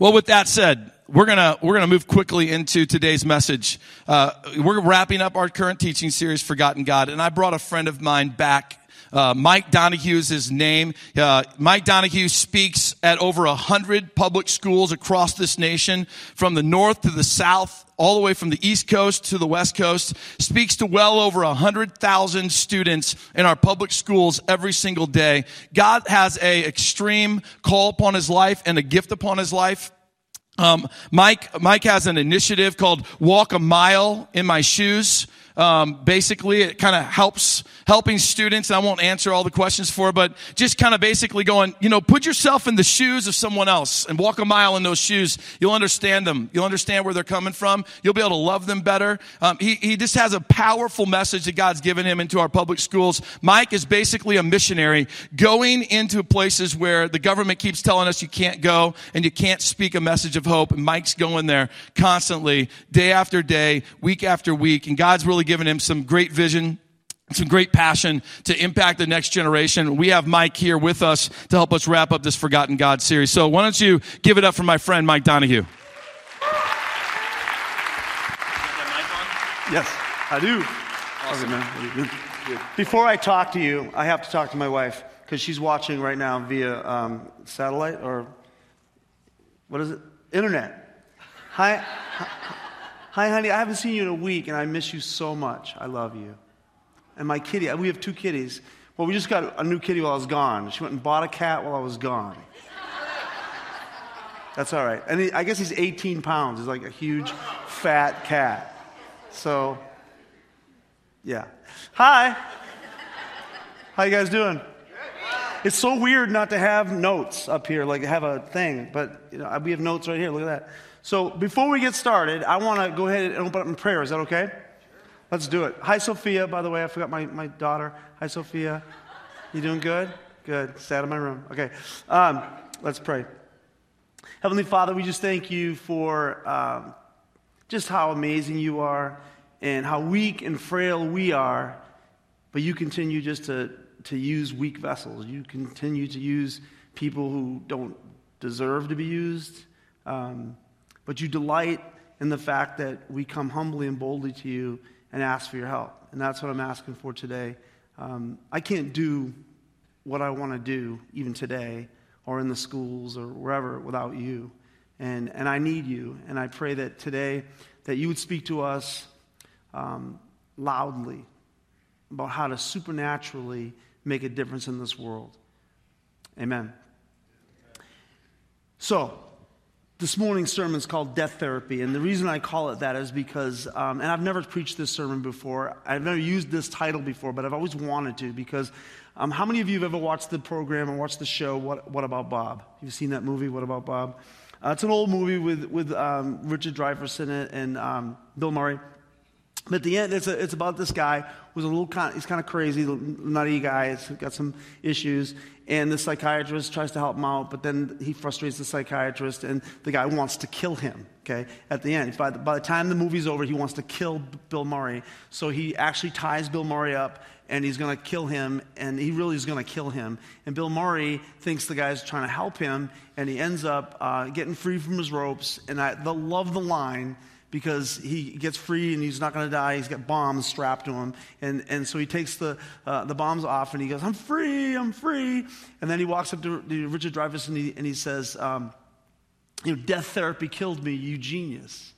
Well, with that said, we're gonna we're gonna move quickly into today's message. Uh, we're wrapping up our current teaching series, Forgotten God, and I brought a friend of mine back. Uh, Mike Donahue is his name. Uh, Mike Donahue speaks at over a hundred public schools across this nation, from the north to the south, all the way from the East Coast to the West Coast, speaks to well over 100,000 students in our public schools every single day. God has a extreme call upon his life and a gift upon his life. Um, Mike, Mike has an initiative called Walk a Mile in My Shoes. Um, basically, it kind of helps helping students. I won't answer all the questions for, but just kind of basically going, you know, put yourself in the shoes of someone else and walk a mile in those shoes. You'll understand them. You'll understand where they're coming from. You'll be able to love them better. Um, he he just has a powerful message that God's given him into our public schools. Mike is basically a missionary going into places where the government keeps telling us you can't go and you can't speak a message of hope. And Mike's going there constantly, day after day, week after week, and God's really given him some great vision some great passion to impact the next generation. We have Mike here with us to help us wrap up this Forgotten God series. So why don't you give it up for my friend Mike Donahue? Yes, I do. Awesome. man. Before I talk to you, I have to talk to my wife because she's watching right now via um, satellite or what is it? Internet. Hi. Hi, honey, I haven't seen you in a week and I miss you so much. I love you. And my kitty, we have two kitties. Well, we just got a new kitty while I was gone. She went and bought a cat while I was gone. That's all right. And I guess he's 18 pounds. He's like a huge, fat cat. So, yeah. Hi. How you guys doing? It's so weird not to have notes up here, like have a thing, but you know, we have notes right here. Look at that. So before we get started, I want to go ahead and open up in prayer. Is that okay? Sure. Let's do it. Hi, Sophia, by the way. I forgot my, my daughter. Hi, Sophia. You doing good? Good. Stay out of my room. Okay. Um, let's pray. Heavenly Father, we just thank you for um, just how amazing you are and how weak and frail we are, but you continue just to, to use weak vessels. You continue to use people who don't deserve to be used. Um, but you delight in the fact that we come humbly and boldly to you and ask for your help. And that's what I'm asking for today. Um, I can't do what I want to do, even today, or in the schools or wherever, without you. And, and I need you. And I pray that today that you would speak to us um, loudly about how to supernaturally make a difference in this world. Amen. So, this morning's sermon is called Death Therapy. And the reason I call it that is because, um, and I've never preached this sermon before, I've never used this title before, but I've always wanted to because um, how many of you have ever watched the program and watched the show, What, what About Bob? You've seen that movie, What About Bob? Uh, it's an old movie with, with um, Richard Dreyfuss in it and um, Bill Murray. But at the end, it's, a, it's about this guy who's a little kind, he's kind of crazy, nutty guy. He's got some issues, and the psychiatrist tries to help him out, but then he frustrates the psychiatrist, and the guy wants to kill him. Okay, at the end, by the, by the time the movie's over, he wants to kill Bill Murray. So he actually ties Bill Murray up, and he's going to kill him, and he really is going to kill him. And Bill Murray thinks the guy's trying to help him, and he ends up uh, getting free from his ropes. And I the, love the line because he gets free and he's not going to die. He's got bombs strapped to him. And, and so he takes the, uh, the bombs off and he goes, I'm free, I'm free. And then he walks up to, to Richard Dreyfuss and he, and he says, um, You know, death therapy killed me, you genius.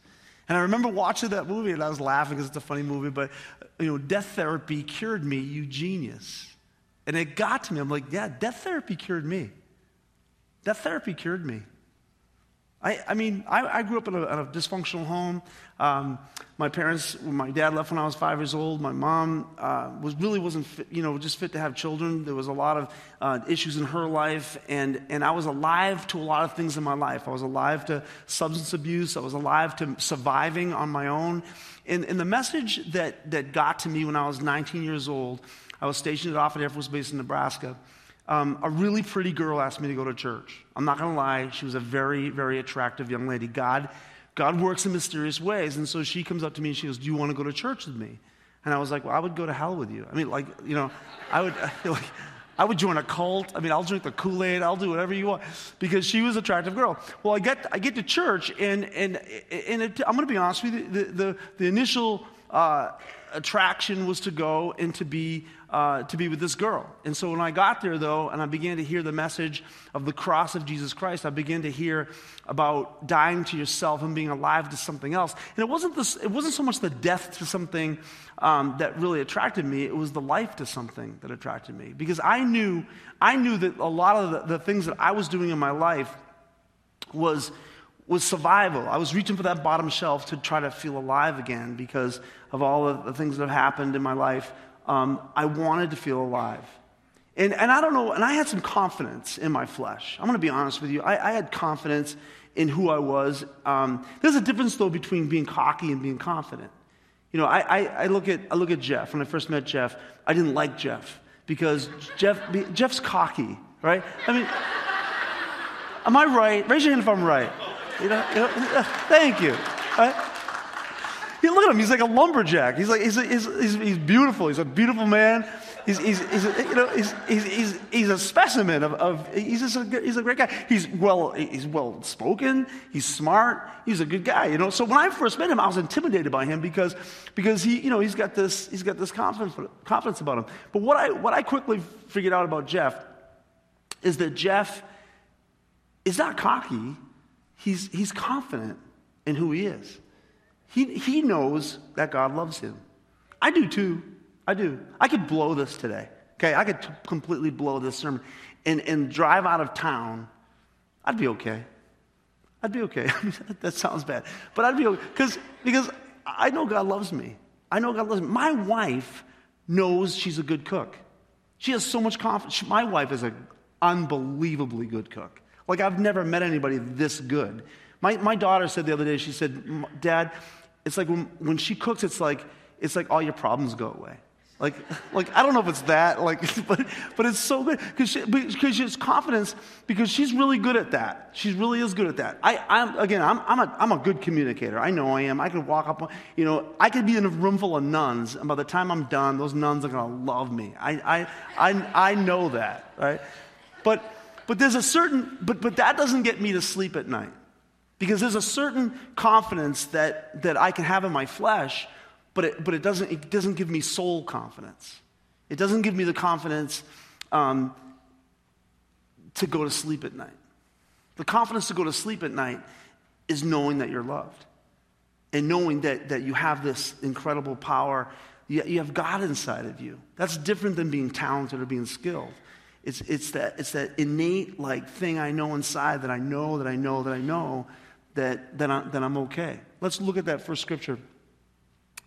And I remember watching that movie and I was laughing because it's a funny movie, but, you know, death therapy cured me, you genius. And it got to me. I'm like, yeah, death therapy cured me. Death therapy cured me. I, I mean, I, I, grew up in a, in a dysfunctional home. Um, my parents, my dad left when I was five years old. My mom uh, was really wasn't, fit, you know, just fit to have children. There was a lot of uh, issues in her life, and and I was alive to a lot of things in my life. I was alive to substance abuse. I was alive to surviving on my own. And, and the message that that got to me when I was 19 years old, I was stationed at Offutt Air Force Base in Nebraska um, a really pretty girl asked me to go to church. I'm not going to lie, she was a very, very attractive young lady. God, God works in mysterious ways. And so she comes up to me and she goes, Do you want to go to church with me? And I was like, Well, I would go to hell with you. I mean, like, you know, I would, like, I would join a cult. I mean, I'll drink the Kool Aid. I'll do whatever you want because she was an attractive girl. Well, I get I get to church and and and it, I'm going to be honest with you. The the, the initial uh, attraction was to go and to be uh, to be with this girl. And so when I got there, though, and I began to hear the message of the cross of Jesus Christ, I began to hear about dying to yourself and being alive to something else. And it wasn't this. It wasn't so much the death to something um, that really attracted me. It was the life to something that attracted me because I knew I knew that a lot of the, the things that I was doing in my life was was survival. I was reaching for that bottom shelf to try to feel alive again because of all of the things that have happened in my life um, I wanted to feel alive. And, and I don't know, and I had some confidence in my flesh. I'm going to be honest with you. I, I, had confidence in who I was. Um, there's a difference, though, between being cocky and being confident. You know, I, I, I, look at, I look at Jeff. When I first met Jeff, I didn't like Jeff because Jeff, Jeff's cocky, right? I mean, am I right? Raise your hand if I'm right. You know, you know thank you. Right? He, look at him. He's like a lumberjack. He's like he's, he's, he's, he's beautiful. He's a beautiful man. He's, he's, he's you know he's, he's, he's, he's a specimen of, of he's just a, he's a great guy. He's well he's well spoken. He's smart. He's a good guy. You know. So when I first met him, I was intimidated by him because because he you know he's got this he's got this confidence confidence about him. But what I what I quickly figured out about Jeff is that Jeff is not cocky. He's he's confident in who he is. He, he knows that God loves him. I do too. I do. I could blow this today. Okay, I could t- completely blow this sermon and, and drive out of town. I'd be okay. I'd be okay. that sounds bad. But I'd be okay. Cause, because I know God loves me. I know God loves me. My wife knows she's a good cook. She has so much confidence. My wife is an unbelievably good cook. Like, I've never met anybody this good. My, my daughter said the other day, she said, Dad, it's like when, when she cooks, it's like, it's like all your problems go away. Like, like I don't know if it's that, like, but, but it's so good because she, because she has confidence because she's really good at that. She really is good at that. I, I'm again, I'm, I'm a, I'm a good communicator. I know I am. I could walk up, you know, I could be in a room full of nuns, and by the time I'm done, those nuns are gonna love me. I, I, I, I know that, right? But, but there's a certain, but, but that doesn't get me to sleep at night. Because there's a certain confidence that, that I can have in my flesh, but, it, but it, doesn't, it doesn't give me soul confidence. It doesn't give me the confidence um, to go to sleep at night. The confidence to go to sleep at night is knowing that you're loved and knowing that, that you have this incredible power. You, you have God inside of you. That's different than being talented or being skilled. It's, it's, that, it's that innate like thing I know inside that I know that I know that I know that, that, I, that I'm okay. Let's look at that first scripture.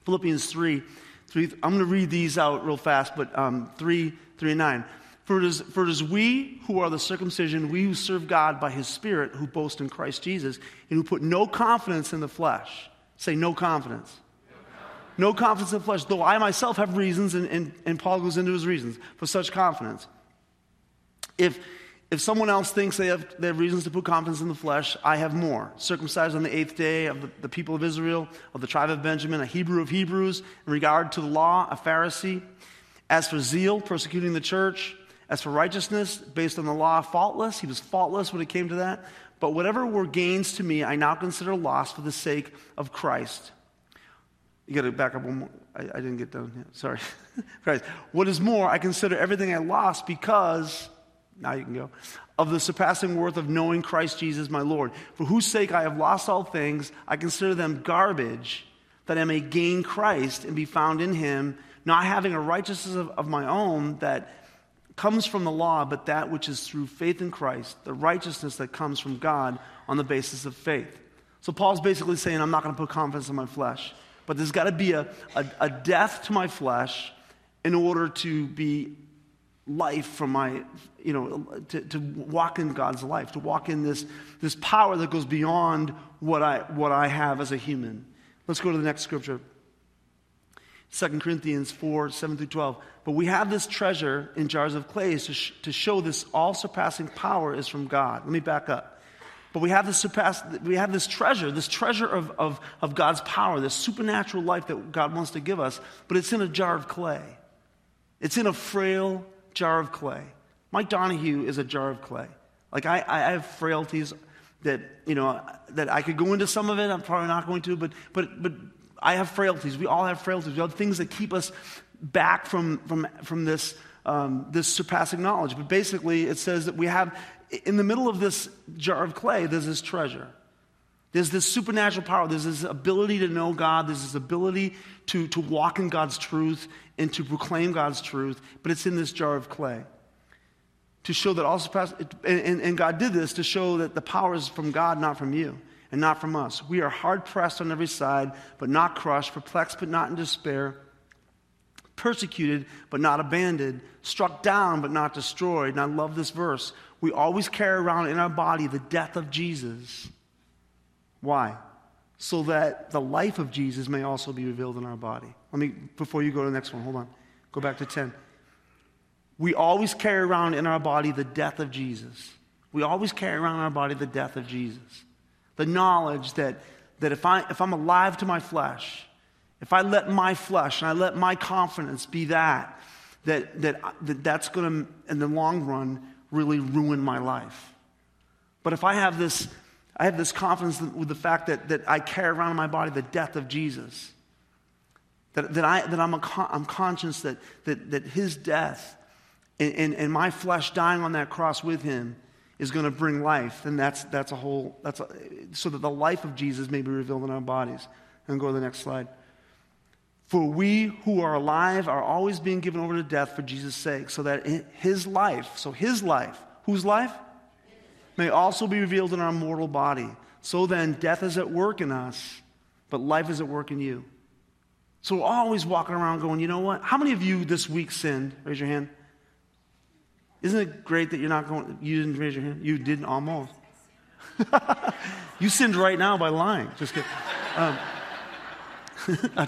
Philippians 3. 3 I'm going to read these out real fast, but um, 3, 3 and 9. For it, is, for it is we who are the circumcision, we who serve God by his Spirit, who boast in Christ Jesus, and who put no confidence in the flesh. Say, no confidence. No confidence in the flesh, though I myself have reasons, and, and, and Paul goes into his reasons for such confidence. If, if someone else thinks they have, they have reasons to put confidence in the flesh, I have more. Circumcised on the eighth day of the, the people of Israel, of the tribe of Benjamin, a Hebrew of Hebrews, in regard to the law, a Pharisee. As for zeal, persecuting the church. As for righteousness, based on the law, faultless. He was faultless when it came to that. But whatever were gains to me, I now consider loss for the sake of Christ. You got to back up one more. I, I didn't get done yet. Sorry. Christ. What is more, I consider everything I lost because now you can go. Of the surpassing worth of knowing Christ Jesus my Lord, for whose sake I have lost all things, I consider them garbage, that I may gain Christ and be found in him, not having a righteousness of, of my own that comes from the law, but that which is through faith in Christ, the righteousness that comes from God on the basis of faith. So Paul's basically saying, I'm not going to put confidence in my flesh, but there's got to be a, a, a death to my flesh in order to be life from my, you know, to, to walk in God's life, to walk in this, this power that goes beyond what I, what I have as a human. Let's go to the next scripture. 2 Corinthians 4, 7 through 12. But we have this treasure in jars of clay to, sh- to show this all surpassing power is from God. Let me back up. But we have this surpass, we have this treasure, this treasure of, of, of God's power, this supernatural life that God wants to give us, but it's in a jar of clay. It's in a frail jar of clay. Mike Donahue is a jar of clay. Like I, I have frailties that, you know, that I could go into some of it. I'm probably not going to, but, but, but I have frailties. We all have frailties. We have things that keep us back from, from, from this, um, this surpassing knowledge. But basically, it says that we have, in the middle of this jar of clay, there's this treasure. There's this supernatural power. There's this ability to know God. There's this ability to, to walk in God's truth and to proclaim God's truth. But it's in this jar of clay. To show that surpass, and, and, and God did this to show that the power is from God, not from you, and not from us. We are hard pressed on every side, but not crushed, perplexed, but not in despair persecuted but not abandoned, struck down but not destroyed. And I love this verse. We always carry around in our body the death of Jesus. Why? So that the life of Jesus may also be revealed in our body. Let me, before you go to the next one, hold on. Go back to 10. We always carry around in our body the death of Jesus. We always carry around in our body the death of Jesus. The knowledge that, that if, I, if I'm alive to my flesh, if I let my flesh and I let my confidence be that, that, that, that that's going to, in the long run, really ruin my life. But if I have this, I have this confidence with the fact that, that I carry around in my body the death of Jesus, that, that, I, that I'm, a, I'm conscious that, that, that his death and, and, and my flesh dying on that cross with him is going to bring life, And that's, that's a whole, that's a, so that the life of Jesus may be revealed in our bodies. And go to the next slide. For we who are alive are always being given over to death for Jesus' sake, so that his life, so his life, whose life? May also be revealed in our mortal body. So then, death is at work in us, but life is at work in you. So we're always walking around going, you know what? How many of you this week sinned? Raise your hand. Isn't it great that you're not going, you didn't raise your hand? You didn't almost. you sinned right now by lying. Just kidding. Um,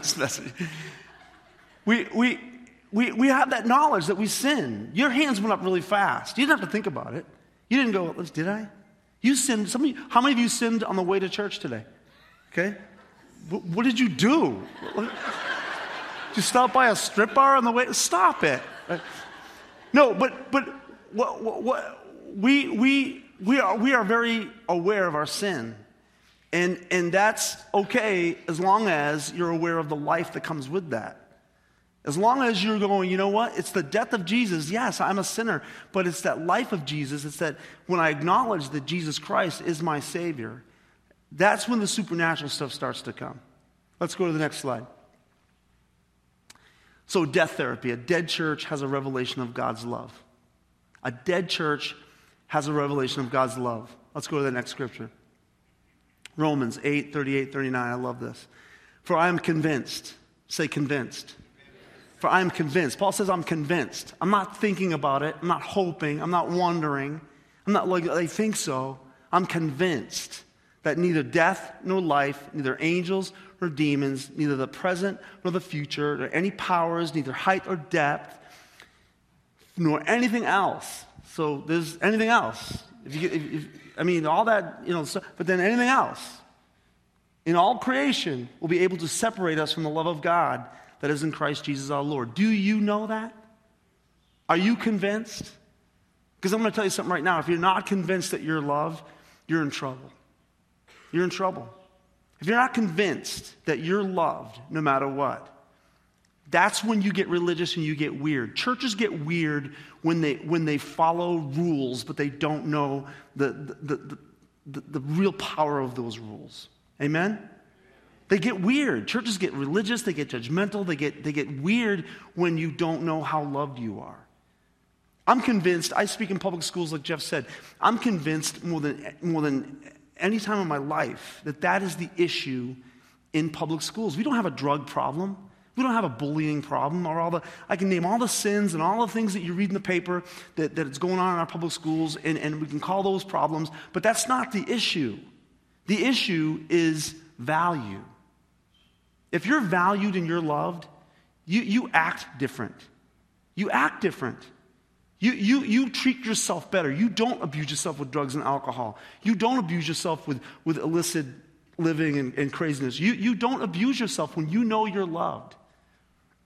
we, we, we, we have that knowledge that we sin. Your hands went up really fast. You didn't have to think about it. You didn't go, did I? You sinned. Some you, how many of you sinned on the way to church today? Okay? What, what did you do? Did you stop by a strip bar on the way? Stop it. No, but, but what, what, what, we, we, we, are, we are very aware of our sin. And, and that's okay as long as you're aware of the life that comes with that. As long as you're going, you know what? It's the death of Jesus. Yes, I'm a sinner, but it's that life of Jesus. It's that when I acknowledge that Jesus Christ is my Savior, that's when the supernatural stuff starts to come. Let's go to the next slide. So, death therapy. A dead church has a revelation of God's love. A dead church has a revelation of God's love. Let's go to the next scripture. Romans 8, 38, 39. I love this. For I am convinced. Say convinced. For I am convinced. Paul says, I'm convinced. I'm not thinking about it. I'm not hoping. I'm not wondering. I'm not like, I think so. I'm convinced that neither death nor life, neither angels nor demons, neither the present nor the future, nor any powers, neither height or depth, nor anything else. So there's anything else. If you, if, if, I mean, all that, you know, so, but then anything else in all creation will be able to separate us from the love of God that is in Christ Jesus our Lord. Do you know that? Are you convinced? Because I'm going to tell you something right now. If you're not convinced that you're loved, you're in trouble. You're in trouble. If you're not convinced that you're loved no matter what, that's when you get religious and you get weird. Churches get weird when they, when they follow rules, but they don't know the, the, the, the, the real power of those rules. Amen? They get weird. Churches get religious, they get judgmental, they get, they get weird when you don't know how loved you are. I'm convinced, I speak in public schools like Jeff said, I'm convinced more than, more than any time in my life that that is the issue in public schools. We don't have a drug problem. We don't have a bullying problem or all the, I can name all the sins and all the things that you read in the paper that, that is going on in our public schools, and, and we can call those problems, but that's not the issue. The issue is value. If you're valued and you're loved, you, you act different. You act different. You, you, you treat yourself better. You don't abuse yourself with drugs and alcohol. You don't abuse yourself with, with illicit living and, and craziness. You, you don't abuse yourself when you know you're loved.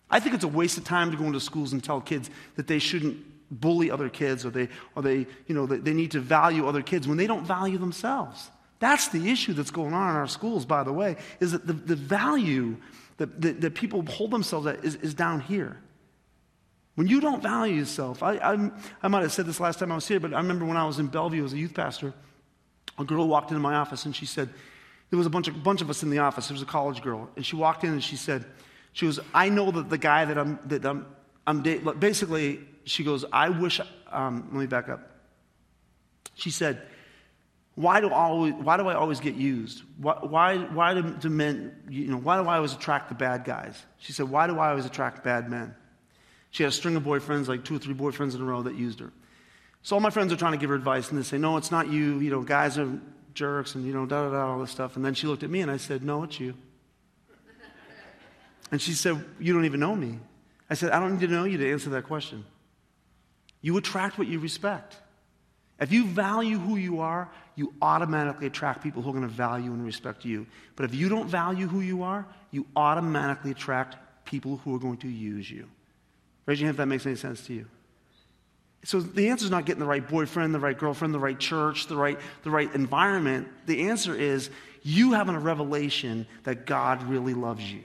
I think it's a waste of time to go into schools and tell kids that they shouldn't bully other kids or they, or they, you know, they, they need to value other kids when they don't value themselves. That's the issue that's going on in our schools, by the way, is that the, the value that, that, that people hold themselves at is, is down here. When you don't value yourself, I, I, I might have said this last time I was here, but I remember when I was in Bellevue as a youth pastor, a girl walked into my office and she said, there was a bunch of, bunch of us in the office. There was a college girl. And she walked in and she said, she goes, I know that the guy that I'm, that I'm, I'm dating, basically, she goes, I wish, um, let me back up. She said, why do, I always, why do I always get used? Why, why, why do, do men, you know, why do I always attract the bad guys? She said, why do I always attract bad men? She had a string of boyfriends, like two or three boyfriends in a row that used her. So all my friends are trying to give her advice, and they say, no, it's not you. You know, guys are jerks, and, you know, da da da, all this stuff. And then she looked at me, and I said, no, it's you. And she said, you don't even know me. I said, I don't need to know you to answer that question. You attract what you respect. If you value who you are, you automatically attract people who are going to value and respect you. But if you don't value who you are, you automatically attract people who are going to use you. Raise your hand if that makes any sense to you. So the answer is not getting the right boyfriend, the right girlfriend, the right church, the right, the right environment. The answer is you having a revelation that God really loves you.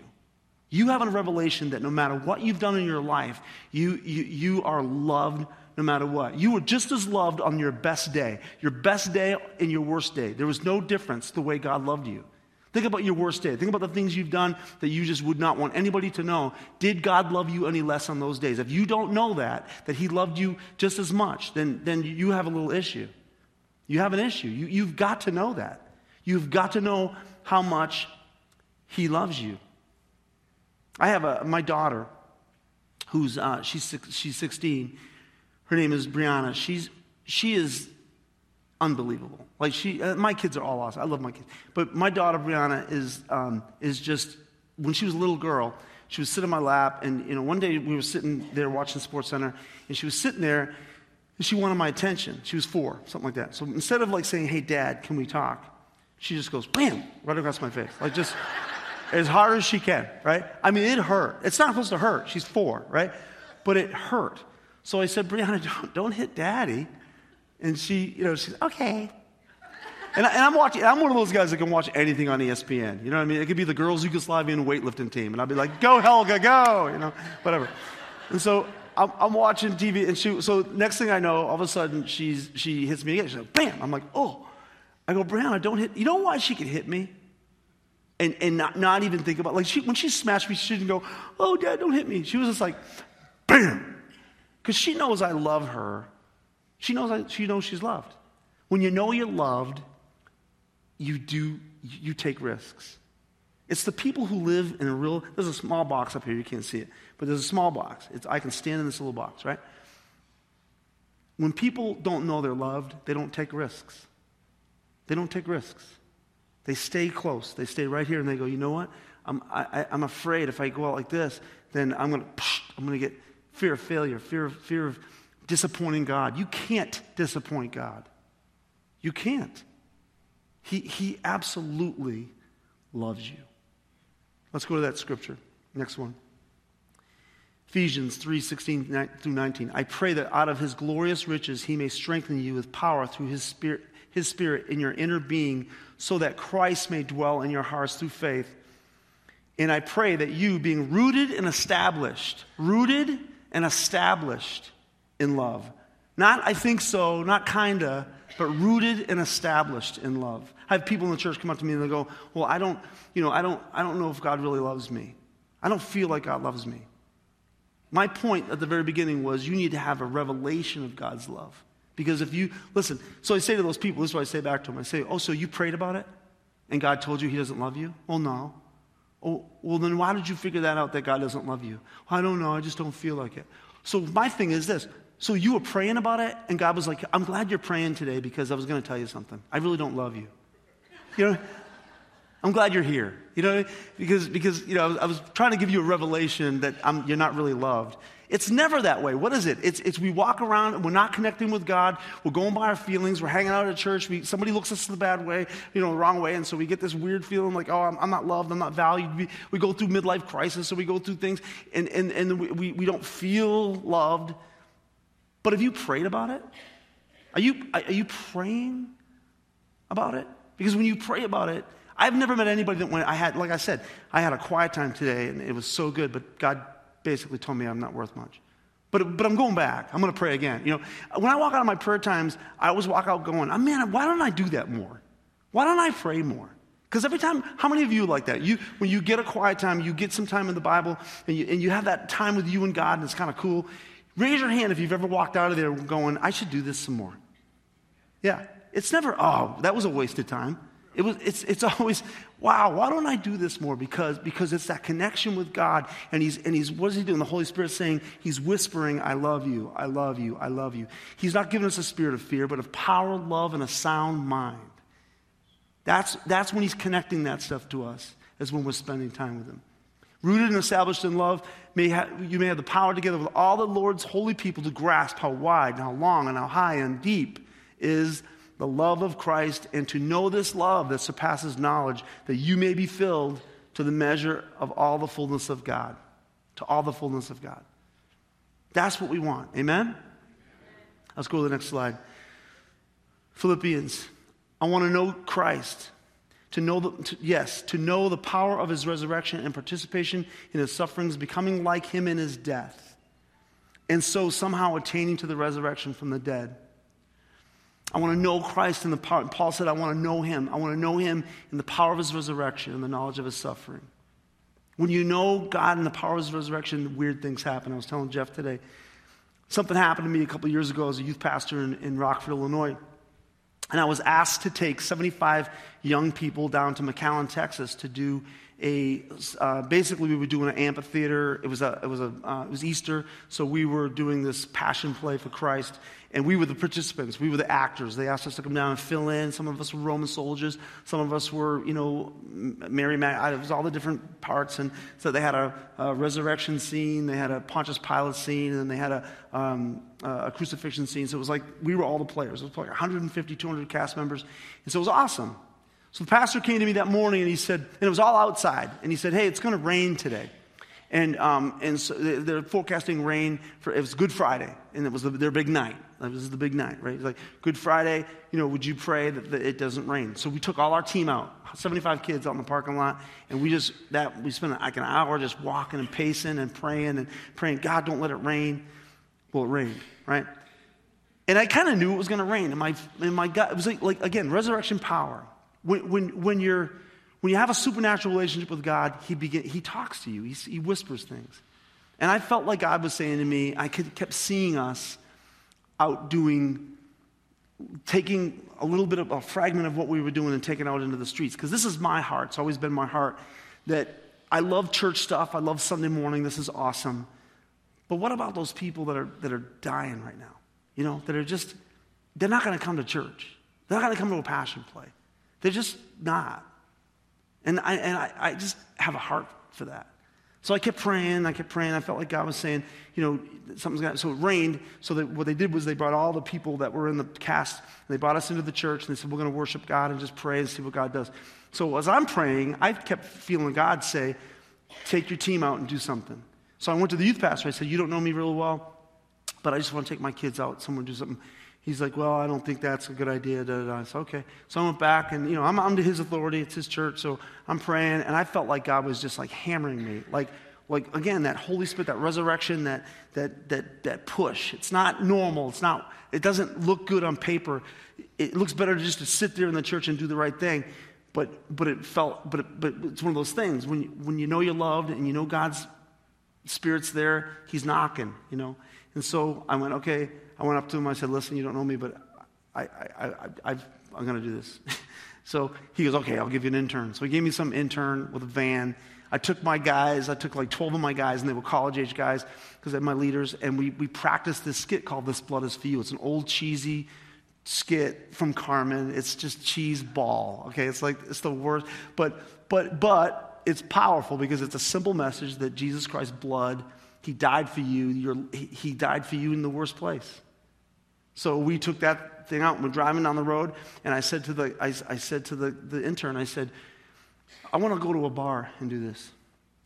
You having a revelation that no matter what you've done in your life, you, you, you are loved no matter what. You were just as loved on your best day, your best day and your worst day. There was no difference the way God loved you. Think about your worst day. Think about the things you've done that you just would not want anybody to know. Did God love you any less on those days? If you don't know that, that He loved you just as much, then, then you have a little issue. You have an issue. You, you've got to know that. You've got to know how much He loves you. I have a, my daughter, who's uh, she's, she's 16 her name is Brianna. She's, she is unbelievable. Like she, uh, my kids are all awesome. I love my kids. But my daughter Brianna is, um, is just, when she was a little girl, she would sit on my lap. And, you know, one day we were sitting there watching Sports Center, and she was sitting there, and she wanted my attention. She was four, something like that. So instead of like saying, hey, dad, can we talk? She just goes, bam, right across my face. Like just as hard as she can, right? I mean, it hurt. It's not supposed to hurt. She's four, right? But it hurt. So I said, Brianna, don't, don't hit daddy. And she, you know, she's, okay. And, I, am watching, I'm one of those guys that can watch anything on ESPN. You know what I mean? It could be the girls' Yugoslavian weightlifting team. And I'd be like, go, Helga, go, you know, whatever. And so I'm, I'm, watching TV, and she, so next thing I know, all of a sudden, she's, she hits me again. She's like, bam. I'm like, oh. I go, Brianna, don't hit. You know why she could hit me? And, and not, not even think about Like, she, when she smashed me, she didn't go, oh, dad, don't hit me. She was just like, bam because she knows I love her. She knows, I, she knows she's loved. When you know you're loved, you do, you take risks. It's the people who live in a real, there's a small box up here, you can't see it, but there's a small box. It's, I can stand in this little box, right? When people don't know they're loved, they don't take risks. They don't take risks. They stay close. They stay right here and they go, you know what? I'm, I, am afraid if I go out like this, then I'm going to, I'm going to get fear of failure, fear of, fear of disappointing God. You can't disappoint God. You can't. He, he absolutely loves you. Let's go to that scripture. Next one. Ephesians 3 16 through 19. I pray that out of his glorious riches he may strengthen you with power through his spirit, his spirit in your inner being, so that Christ may dwell in your hearts through faith. And I pray that you, being rooted and established, rooted and established in love. Not, I think so, not kinda, but rooted and established in love. I have people in the church come up to me and they go, Well, I don't, you know, I don't, I don't know if God really loves me. I don't feel like God loves me. My point at the very beginning was you need to have a revelation of God's love. Because if you, listen, so I say to those people, this is what I say back to them. I say, Oh, so you prayed about it? And God told you He doesn't love you? Well, no. Oh, well, then why did you figure that out that God doesn't love you? I don't know. I just don't feel like it. So my thing is this. So you were praying about it, and God was like, I'm glad you're praying today because I was going to tell you something. I really don't love you. You know, I'm glad you're here. You know, because, because you know, I was, trying to give you a revelation that I'm, you're not really loved. It's never that way. What is it? It's, it's we walk around and we're not connecting with God. We're going by our feelings. We're hanging out at church. We, somebody looks us the bad way, you know, the wrong way. And so we get this weird feeling like, oh, I'm, I'm not loved. I'm not valued. We, we, go through midlife crisis. So we go through things and, and, and we, we don't feel loved. But have you prayed about it? Are you, are you praying about it? Because when you pray about it, I've never met anybody that went, I had, like I said, I had a quiet time today and it was so good, but God basically told me I'm not worth much. But, but I'm going back. I'm going to pray again. You know, when I walk out of my prayer times, I always walk out going, oh, man, why don't I do that more? Why don't I pray more? Because every time, how many of you like that? You, when you get a quiet time, you get some time in the Bible, and you, and you have that time with you and God, and it's kind of cool. Raise your hand if you've ever walked out of there going, I should do this some more. Yeah. It's never, oh, that was a waste of time. It was, it's, it's always, wow, why don't I do this more? Because, because it's that connection with God. And he's, and he's, what is he doing? The Holy Spirit saying, he's whispering, I love you, I love you, I love you. He's not giving us a spirit of fear, but of power, love, and a sound mind. That's, that's when he's connecting that stuff to us, is when we're spending time with him. Rooted and established in love, may ha- you may have the power together with all the Lord's holy people to grasp how wide and how long and how high and deep is the love of Christ and to know this love that surpasses knowledge, that you may be filled to the measure of all the fullness of God. To all the fullness of God. That's what we want. Amen? Let's go to the next slide. Philippians. I want to know Christ. To know the, to, yes, to know the power of his resurrection and participation in his sufferings, becoming like him in his death. And so somehow attaining to the resurrection from the dead. I want to know Christ in the power. Paul said, I want to know him. I want to know him in the power of his resurrection and the knowledge of his suffering. When you know God and the power of his resurrection, weird things happen. I was telling Jeff today. Something happened to me a couple years ago as a youth pastor in, in Rockford, Illinois. And I was asked to take 75 young people down to McAllen, Texas to do a uh, basically we were doing an amphitheater. It was a it was a uh, it was Easter, so we were doing this passion play for Christ, and we were the participants. We were the actors. They asked us to come down and fill in. Some of us were Roman soldiers. Some of us were you know Mary Mag. It was all the different parts, and so they had a, a resurrection scene. They had a Pontius Pilate scene, and they had a um, a crucifixion scene. So it was like we were all the players. It was like 150, 200 cast members, and so it was awesome. So the pastor came to me that morning and he said, and it was all outside, and he said, Hey, it's going to rain today. And, um, and so they're forecasting rain for, it was Good Friday, and it was their big night. This is the big night, right? It's like, Good Friday, you know, would you pray that, that it doesn't rain? So we took all our team out, 75 kids out in the parking lot, and we just, that, we spent like an hour just walking and pacing and praying and praying, God, don't let it rain. Well, it rained, right? And I kind of knew it was going to rain. And my, and my God, it was like, like, again, resurrection power. When, when, when, you're, when you have a supernatural relationship with God, he, begin, he talks to you, he, he whispers things. And I felt like God was saying to me, I kept seeing us out doing, taking a little bit of a fragment of what we were doing and taking out into the streets. Because this is my heart. It's always been my heart that I love church stuff. I love Sunday morning. This is awesome. But what about those people that are, that are dying right now? You know, that are just, they're not going to come to church. They're not going to come to a passion play. They're just not. And I, and I, I just have a heart for that. So I kept praying, I kept praying. I felt like God was saying, you know, something's got so it rained. So what they did was they brought all the people that were in the cast, and they brought us into the church and they said, We're gonna worship God and just pray and see what God does. So as I'm praying, I kept feeling God say, Take your team out and do something. So I went to the youth pastor. I said, You don't know me really well, but I just want to take my kids out, someone do something. He's like, well, I don't think that's a good idea. Da, da, da. Said, okay. So I went back, and you know, I'm under his authority. It's his church, so I'm praying, and I felt like God was just like hammering me, like, like again, that Holy Spirit, that resurrection, that that that that push. It's not normal. It's not. It doesn't look good on paper. It looks better just to sit there in the church and do the right thing. But but it felt. But it, but it's one of those things when when you know you're loved and you know God's Spirit's there. He's knocking. You know. And so I went, okay. I went up to him. I said, listen, you don't know me, but I, I, I, am going to do this. so he goes, okay, I'll give you an intern. So he gave me some intern with a van. I took my guys, I took like 12 of my guys, and they were college age guys because they're my leaders, and we, we practiced this skit called This Blood is For You. It's an old cheesy skit from Carmen. It's just cheese ball, okay? It's like, it's the worst. But, but, but it's powerful because it's a simple message that Jesus Christ's blood, He died for you. You're, he died for you in the worst place. So we took that thing out and we're driving down the road, and I said to the, I, I said to the, the intern, I said, I want to go to a bar and do this.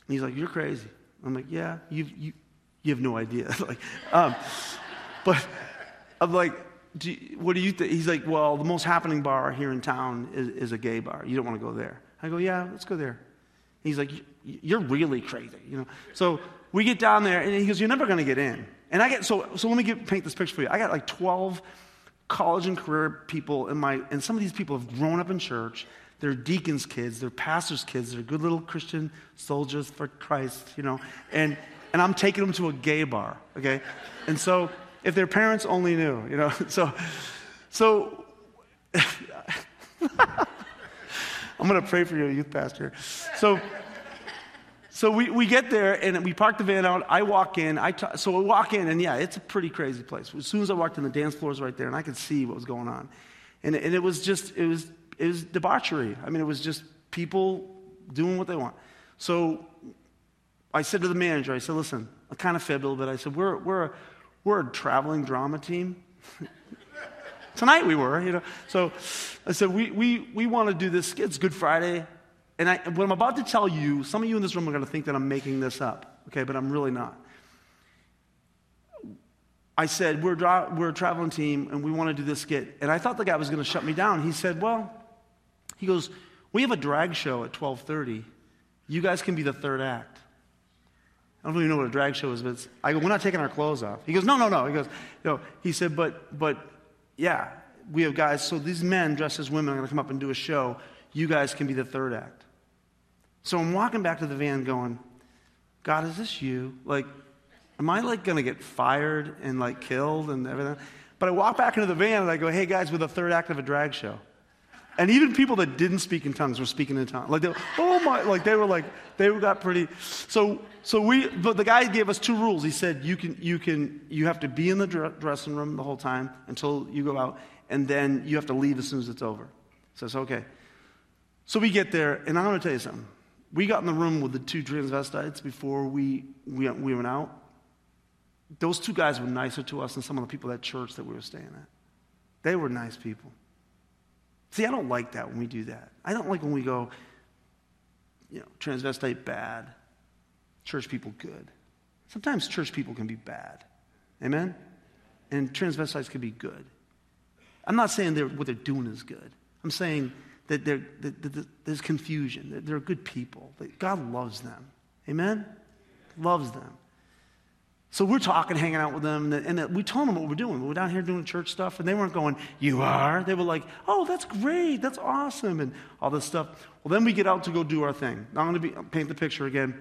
And he's like, You're crazy. I'm like, Yeah, you you, you have no idea. like, um, but, I'm like, do you, what do you think? He's like, well, the most happening bar here in town is, is a gay bar. You don't want to go there. I go, yeah, let's go there. He's like, you're really crazy, you know. So we get down there, and he goes, you're never going to get in. And I get so so. Let me get, paint this picture for you. I got like 12 college and career people in my, and some of these people have grown up in church. They're deacons' kids, they're pastors' kids, they're good little Christian soldiers for Christ, you know. And and I'm taking them to a gay bar, okay? And so if their parents only knew, you know. So so I'm going to pray for you, youth pastor. So, so we, we get there and we park the van out. I walk in. I t- so we walk in, and yeah, it's a pretty crazy place. As soon as I walked in, the dance floor was right there, and I could see what was going on. And, and it was just, it was, it was debauchery. I mean, it was just people doing what they want. So I said to the manager, I said, listen, I kind of fibbed a little bit. I said, we're, we're, a, we're a traveling drama team. Tonight we were, you know. So I said, we, we, we want to do this. It's Good Friday. And I, what I'm about to tell you, some of you in this room are going to think that I'm making this up, okay, but I'm really not. I said, we're, we're a traveling team and we want to do this skit. And I thought the guy was going to shut me down. He said, well, he goes, we have a drag show at 1230. You guys can be the third act. I don't really know what a drag show is, but I go, we're not taking our clothes off. He goes, no, no, no. He goes, no. He said, but, but yeah, we have guys, so these men dressed as women are going to come up and do a show. You guys can be the third act. So I'm walking back to the van going, God, is this you? Like, am I like going to get fired and like killed and everything? But I walk back into the van and I go, hey guys, we're the third act of a drag show. And even people that didn't speak in tongues were speaking in tongues. Like, they, oh my, like they were like, they got pretty. So, so we, but the guy gave us two rules. He said, you can, you can, you have to be in the dressing room the whole time until you go out, and then you have to leave as soon as it's over. So it's okay. So we get there, and I'm going to tell you something. We got in the room with the two transvestites before we, we, we went out. Those two guys were nicer to us than some of the people at church that we were staying at. They were nice people. See, I don't like that when we do that. I don't like when we go, you know, transvestite bad, church people good. Sometimes church people can be bad. Amen? And transvestites can be good. I'm not saying they're, what they're doing is good. I'm saying that, that, that there's confusion. That they're good people. God loves them. Amen? Loves them. So we're talking, hanging out with them, and we told them what we're doing. We're down here doing church stuff, and they weren't going, You are? They were like, Oh, that's great. That's awesome, and all this stuff. Well, then we get out to go do our thing. Now I'm going to paint the picture again.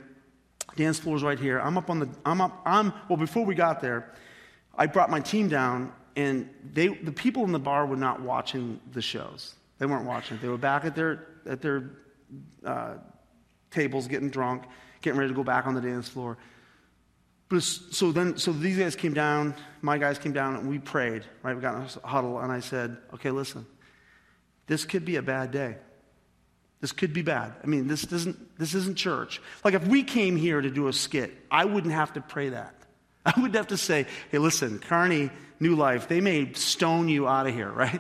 Dance floor's right here. I'm up on the, I'm up, I'm, well, before we got there, I brought my team down, and they, the people in the bar were not watching the shows. They weren't watching. They were back at their, at their uh, tables getting drunk, getting ready to go back on the dance floor. But so then, so these guys came down, my guys came down, and we prayed, right? We got in a huddle, and I said, okay, listen, this could be a bad day. This could be bad. I mean, this doesn't, this isn't church. Like, if we came here to do a skit, I wouldn't have to pray that. I wouldn't have to say, hey, listen, Carney, New Life, they may stone you out of here, right?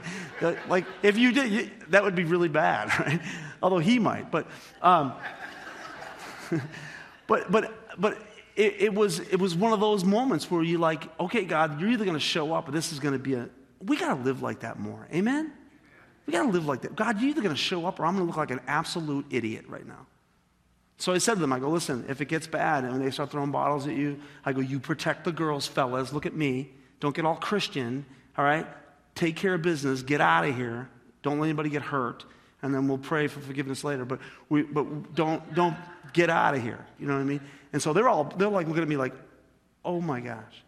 like, if you did, you, that would be really bad, right? Although he might, but, um, but, but, but it, it, was, it was one of those moments where you're like, okay, God, you're either going to show up or this is going to be a. We got to live like that more. Amen? We got to live like that. God, you're either going to show up or I'm going to look like an absolute idiot right now. So I said to them, I go, listen, if it gets bad and they start throwing bottles at you, I go, you protect the girls, fellas. Look at me. Don't get all Christian, all right? Take care of business. Get out of here. Don't let anybody get hurt. And then we'll pray for forgiveness later. But, we, but don't, don't get out of here. You know what I mean? And so they're all, they're like looking at me like, oh my gosh.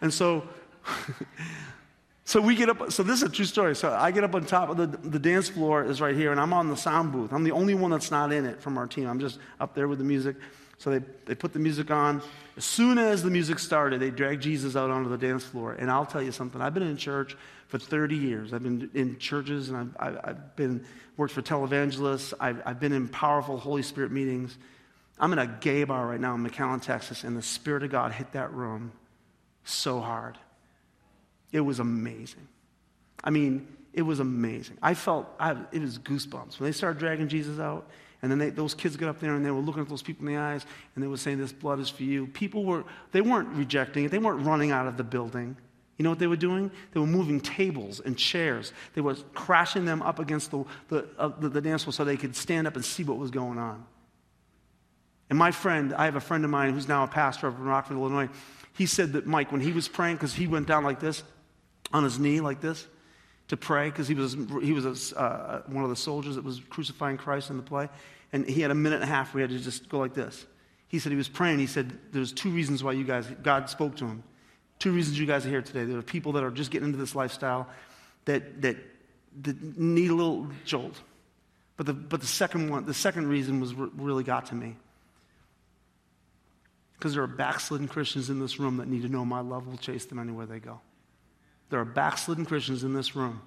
And so, so we get up, so this is a true story. So I get up on top of the, the dance floor is right here, and I'm on the sound booth. I'm the only one that's not in it from our team. I'm just up there with the music. So they, they put the music on. As soon as the music started, they dragged Jesus out onto the dance floor. And I'll tell you something. I've been in church for 30 years. I've been in churches and I've, I've, been worked for televangelists. I've, I've been in powerful Holy Spirit meetings. I'm in a gay bar right now in McAllen, Texas, and the Spirit of God hit that room so hard. It was amazing. I mean, it was amazing. I felt, I, it was goosebumps. When they started dragging Jesus out, and then they, those kids got up there and they were looking at those people in the eyes, and they were saying, This blood is for you. People were, they weren't rejecting it, they weren't running out of the building. You know what they were doing? They were moving tables and chairs. They were crashing them up against the, the, uh, the, the dance floor so they could stand up and see what was going on. And my friend, I have a friend of mine who's now a pastor up in Rockford, Illinois. He said that Mike, when he was praying, because he went down like this, on his knee like this, to pray, because he was, he was a, uh, one of the soldiers that was crucifying Christ in the play. And he had a minute and a half where he had to just go like this. He said he was praying. He said, There's two reasons why you guys, God spoke to him. Two reasons you guys are here today. There are people that are just getting into this lifestyle that, that, that need a little jolt. But the, but the second one, the second reason was really got to me. Because there are backslidden Christians in this room that need to know my love will chase them anywhere they go. There are backslidden Christians in this room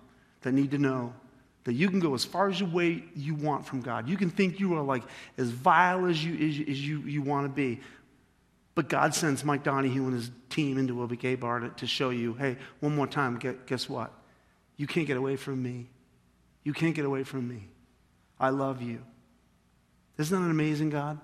that need to know that you can go as far as you way you want from God. You can think you are like as vile as you, as, as you, you want to be. But God sends Mike Donahue and his team into a Gay Bar to, show you, hey, one more time, guess what? You can't get away from me. You can't get away from me. I love you. Isn't that an amazing God?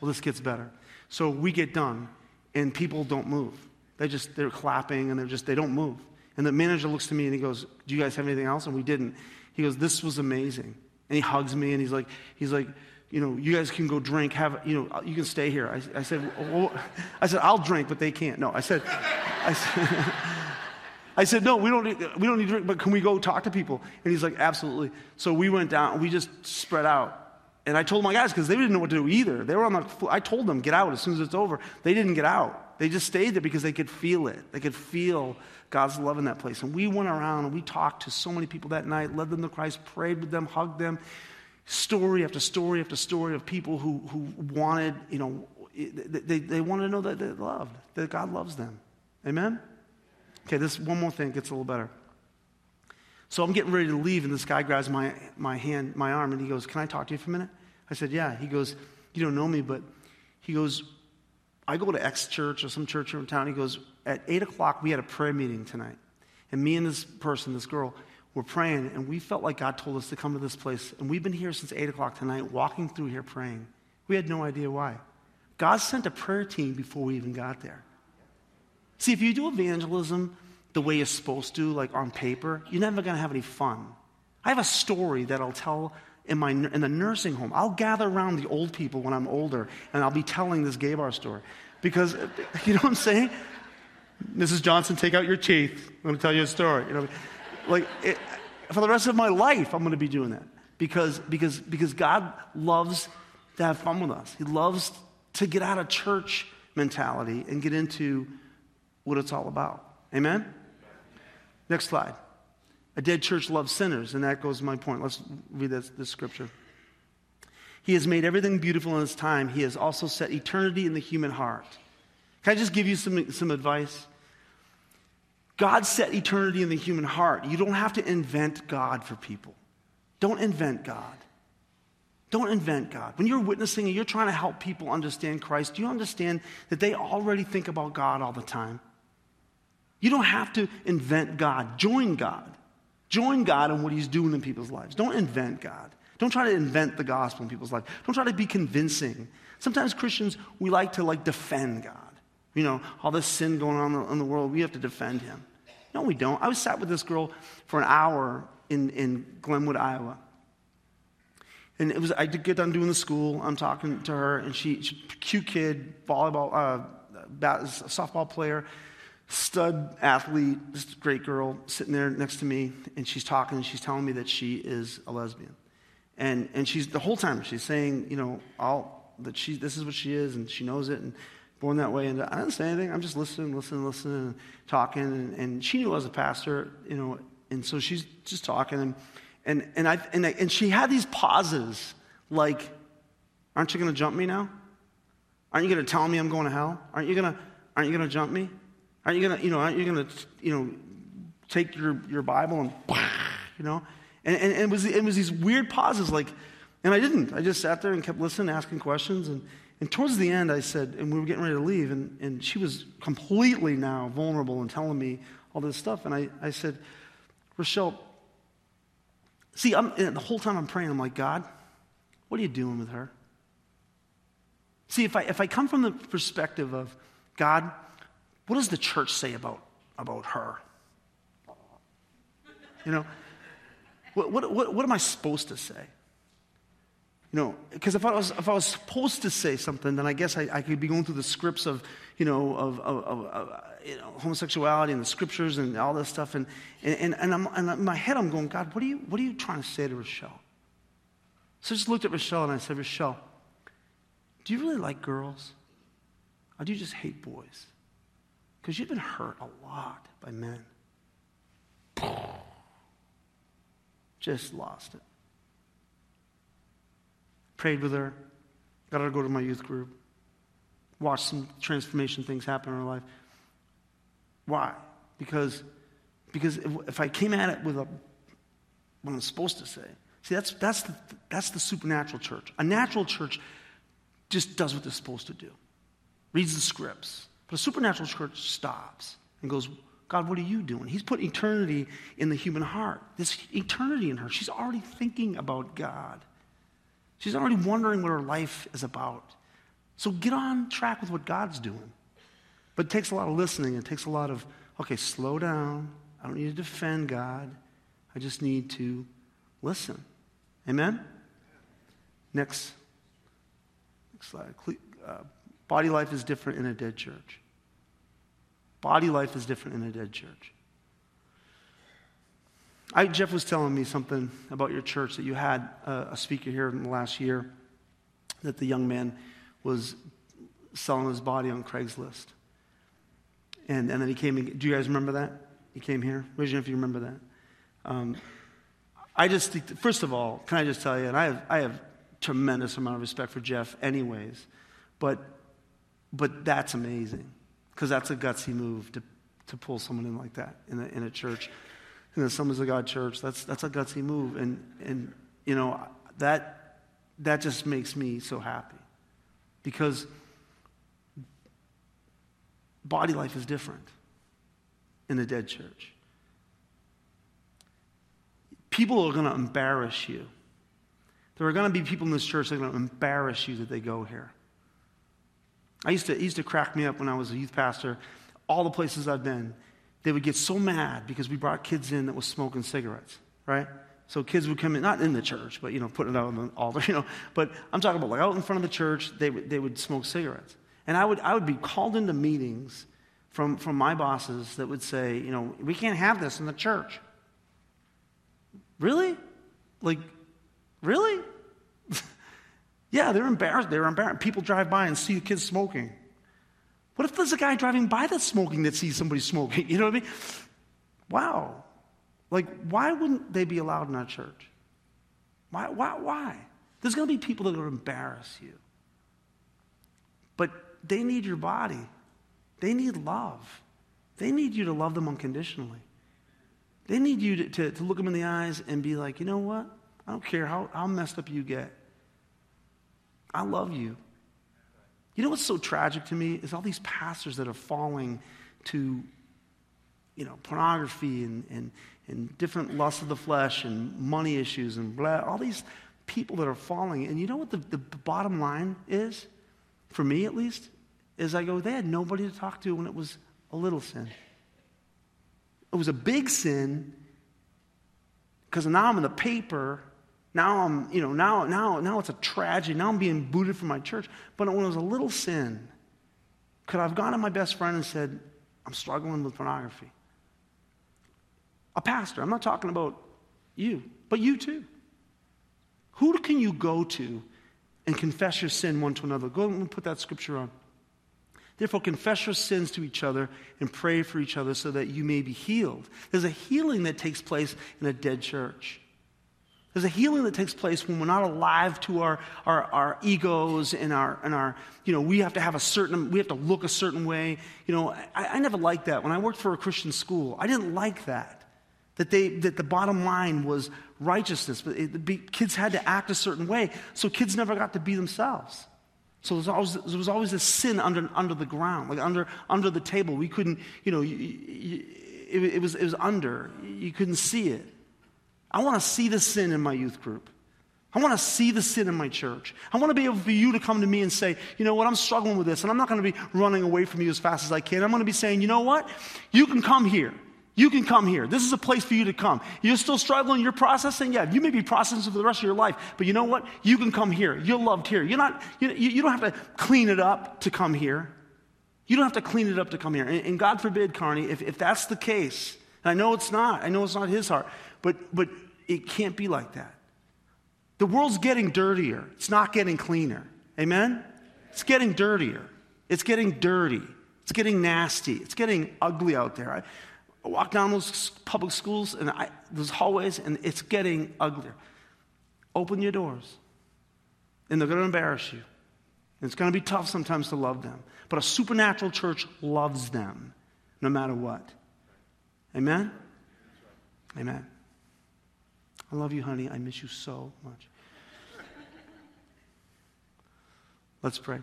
Well, this gets better. So we get done, and people don't move. They just, they're clapping, and they're just, they don't move. And the manager looks to me and he goes, Do you guys have anything else? And we didn't. He goes, This was amazing. And he hugs me and he's like, he's like, you know, you guys can go drink, have, you know, you can stay here. I, I said, well, I said, I'll drink, but they can't. No, I said, I said, I said, no, we don't, need, we don't need to drink, but can we go talk to people? And he's like, absolutely. So we went down, we just spread out. And I told my guys, because they didn't know what to do either. They were on the, floor. I told them, get out as soon as it's over. They didn't get out. They just stayed there because they could feel it. They could feel God's love in that place. And we went around and we talked to so many people that night, led them to Christ, prayed with them, hugged them story after story after story of people who, who wanted, you know, they, they wanted to know that they're loved, that God loves them. Amen? Okay, this one more thing gets a little better. So I'm getting ready to leave, and this guy grabs my, my hand, my arm, and he goes, Can I talk to you for a minute? I said, Yeah. He goes, You don't know me, but he goes, I go to X church or some church in town. He goes, At 8 o'clock, we had a prayer meeting tonight. And me and this person, this girl, we're praying, and we felt like God told us to come to this place. And we've been here since 8 o'clock tonight, walking through here praying. We had no idea why. God sent a prayer team before we even got there. See, if you do evangelism the way you're supposed to, like on paper, you're never going to have any fun. I have a story that I'll tell in, my, in the nursing home. I'll gather around the old people when I'm older, and I'll be telling this gay bar story. Because, you know what I'm saying? Mrs. Johnson, take out your teeth. I'm going to tell you a story. You know, like, it, for the rest of my life, I'm going to be doing that because, because, because God loves to have fun with us. He loves to get out of church mentality and get into what it's all about. Amen? Next slide. A dead church loves sinners, and that goes to my point. Let's read this, this scripture. He has made everything beautiful in his time. He has also set eternity in the human heart. Can I just give you some, some advice? God set eternity in the human heart. You don't have to invent God for people. Don't invent God. Don't invent God. When you're witnessing and you're trying to help people understand Christ, do you understand that they already think about God all the time? You don't have to invent God. Join God. Join God in what He's doing in people's lives. Don't invent God. Don't try to invent the gospel in people's lives. Don't try to be convincing. Sometimes Christians, we like to like defend God. You know, all this sin going on in the world, we have to defend Him. No, we don't. I was sat with this girl for an hour in, in Glenwood, Iowa. And it was, I did get done doing the school. I'm talking to her, and she, she cute kid, volleyball, uh, bat, softball player, stud athlete, just great girl, sitting there next to me, and she's talking, and she's telling me that she is a lesbian. And, and she's, the whole time, she's saying, you know, all, that she, this is what she is, and she knows it. And born that way. And I didn't say anything. I'm just listening, listening, listening, and talking. And, and she knew I was a pastor, you know, and so she's just talking. And, and, and, I, and, I, and she had these pauses like, aren't you going to jump me now? Aren't you going to tell me I'm going to hell? Aren't you going to, aren't you going to jump me? Aren't you going to, you know, aren't you going to, you know, take your, your Bible and, you know? And, and, and it, was, it was these weird pauses like, and I didn't. I just sat there and kept listening, asking questions. And, and towards the end, I said, and we were getting ready to leave, and, and she was completely now vulnerable and telling me all this stuff. And I, I said, Rochelle, see, I'm, the whole time I'm praying, I'm like, God, what are you doing with her? See, if I, if I come from the perspective of, God, what does the church say about about her. You know, what, what, what, what am I supposed to say? You know, because if I was if I was supposed to say something, then I guess I, I could be going through the scripts of you know of, of, of, of you know, homosexuality and the scriptures and all this stuff, and and and, I'm, and in my head I'm going, God, what are you what are you trying to say to Rochelle? So I just looked at Rochelle and I said, Rochelle, do you really like girls, or do you just hate boys? Because you've been hurt a lot by men. Just lost it prayed with her, got her to go to my youth group, watched some transformation things happen in her life. Why? Because, because if, if I came at it with a, what I'm supposed to say, see, that's, that's, the, that's the supernatural church. A natural church just does what they're supposed to do, reads the scripts. But a supernatural church stops and goes, God, what are you doing? He's put eternity in the human heart. There's eternity in her. She's already thinking about God. She's already wondering what her life is about. So get on track with what God's doing. But it takes a lot of listening. It takes a lot of, okay, slow down. I don't need to defend God. I just need to listen. Amen? Next, next slide. Uh, body life is different in a dead church. Body life is different in a dead church. I, Jeff was telling me something about your church that you had a, a speaker here in the last year that the young man was selling his body on Craigslist. And, and then he came, do you guys remember that? He came here? Raise if you remember that. Um, I just think, first of all, can I just tell you, and I have, I have tremendous amount of respect for Jeff anyways, but, but that's amazing because that's a gutsy move to, to pull someone in like that in a, in a church the Assemblies of God church. That's, that's a gutsy move. And, and you know, that, that just makes me so happy because body life is different in a dead church. People are going to embarrass you. There are going to be people in this church that are going to embarrass you that they go here. I used to, used to crack me up when I was a youth pastor, all the places I've been they would get so mad because we brought kids in that was smoking cigarettes, right? So kids would come in, not in the church, but, you know, putting it out on the altar, you know. But I'm talking about like out in front of the church, they, would, they would smoke cigarettes. And I would, I would be called into meetings from, from my bosses that would say, you know, we can't have this in the church. Really? Like, really? yeah, they're embarrassed. They're embarrassed. People drive by and see the kids smoking. What if there's a guy driving by that's smoking that sees somebody smoking? You know what I mean? Wow. Like, why wouldn't they be allowed in our church? Why? Why? why? There's going to be people that will embarrass you. But they need your body. They need love. They need you to love them unconditionally. They need you to, to, to look them in the eyes and be like, you know what? I don't care how, how messed up you get. I love you. You know what's so tragic to me is all these pastors that are falling to, you know, pornography and, and, and different lusts of the flesh and money issues and blah, all these people that are falling. And you know what the, the bottom line is, for me at least, is I go, they had nobody to talk to when it was a little sin. It was a big sin because now I'm in the paper now I'm, you know, now, now, now it's a tragedy. Now I'm being booted from my church. But when it was a little sin, could I have gone to my best friend and said, I'm struggling with pornography? A pastor, I'm not talking about you, but you too. Who can you go to and confess your sin one to another? Go and put that scripture on. Therefore, confess your sins to each other and pray for each other so that you may be healed. There's a healing that takes place in a dead church. There's a healing that takes place when we're not alive to our, our, our, egos and our, and our, you know, we have to have a certain, we have to look a certain way. You know, I, I never liked that. When I worked for a Christian school, I didn't like that. That, they, that the bottom line was righteousness. But it, be, kids had to act a certain way, so kids never got to be themselves. So there was always, there was always a sin under, under the ground, like under, under the table. We couldn't, you know, you, you, it, it, was, it was under. You couldn't see it. I want to see the sin in my youth group. I want to see the sin in my church. I want to be able for you to come to me and say, you know what, I'm struggling with this, and I'm not going to be running away from you as fast as I can. I'm going to be saying, you know what, you can come here. You can come here. This is a place for you to come. You're still struggling, you're processing. Yeah, you may be processing for the rest of your life, but you know what? You can come here. You're loved here. You're not, you, you don't have to clean it up to come here. You don't have to clean it up to come here. And, and God forbid, Carney, if, if that's the case, and I know it's not, I know it's not his heart, but, but it can't be like that. The world's getting dirtier, it's not getting cleaner. Amen? It's getting dirtier. It's getting dirty. It's getting nasty. It's getting ugly out there. I, I walk down those public schools and I, those hallways, and it's getting uglier. Open your doors, and they're going to embarrass you. And it's going to be tough sometimes to love them. But a supernatural church loves them no matter what. Amen? Amen. I love you, honey. I miss you so much. Let's pray.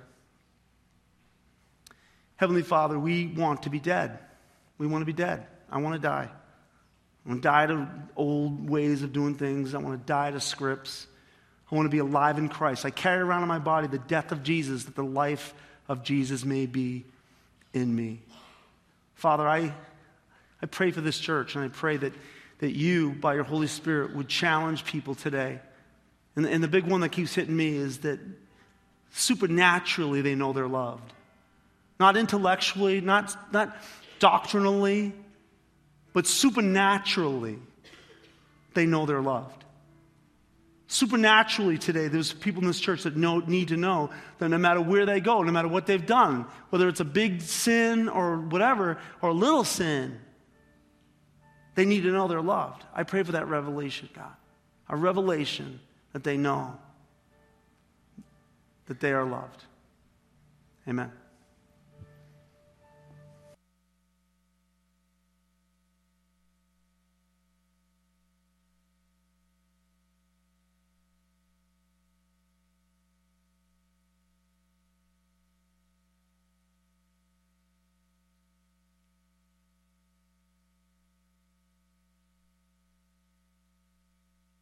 Heavenly Father, we want to be dead. We want to be dead. I want to die. I want to die to old ways of doing things. I want to die to scripts. I want to be alive in Christ. I carry around in my body the death of Jesus, that the life of Jesus may be in me. Father, I, I pray for this church, and I pray that, that you, by your Holy Spirit, would challenge people today. And, and the big one that keeps hitting me is that supernaturally they know they're loved. Not intellectually, not, not doctrinally, but supernaturally they know they're loved. Supernaturally today, there's people in this church that know, need to know that no matter where they go, no matter what they've done, whether it's a big sin or whatever, or a little sin, they need to know they're loved. I pray for that revelation, God. A revelation that they know that they are loved. Amen.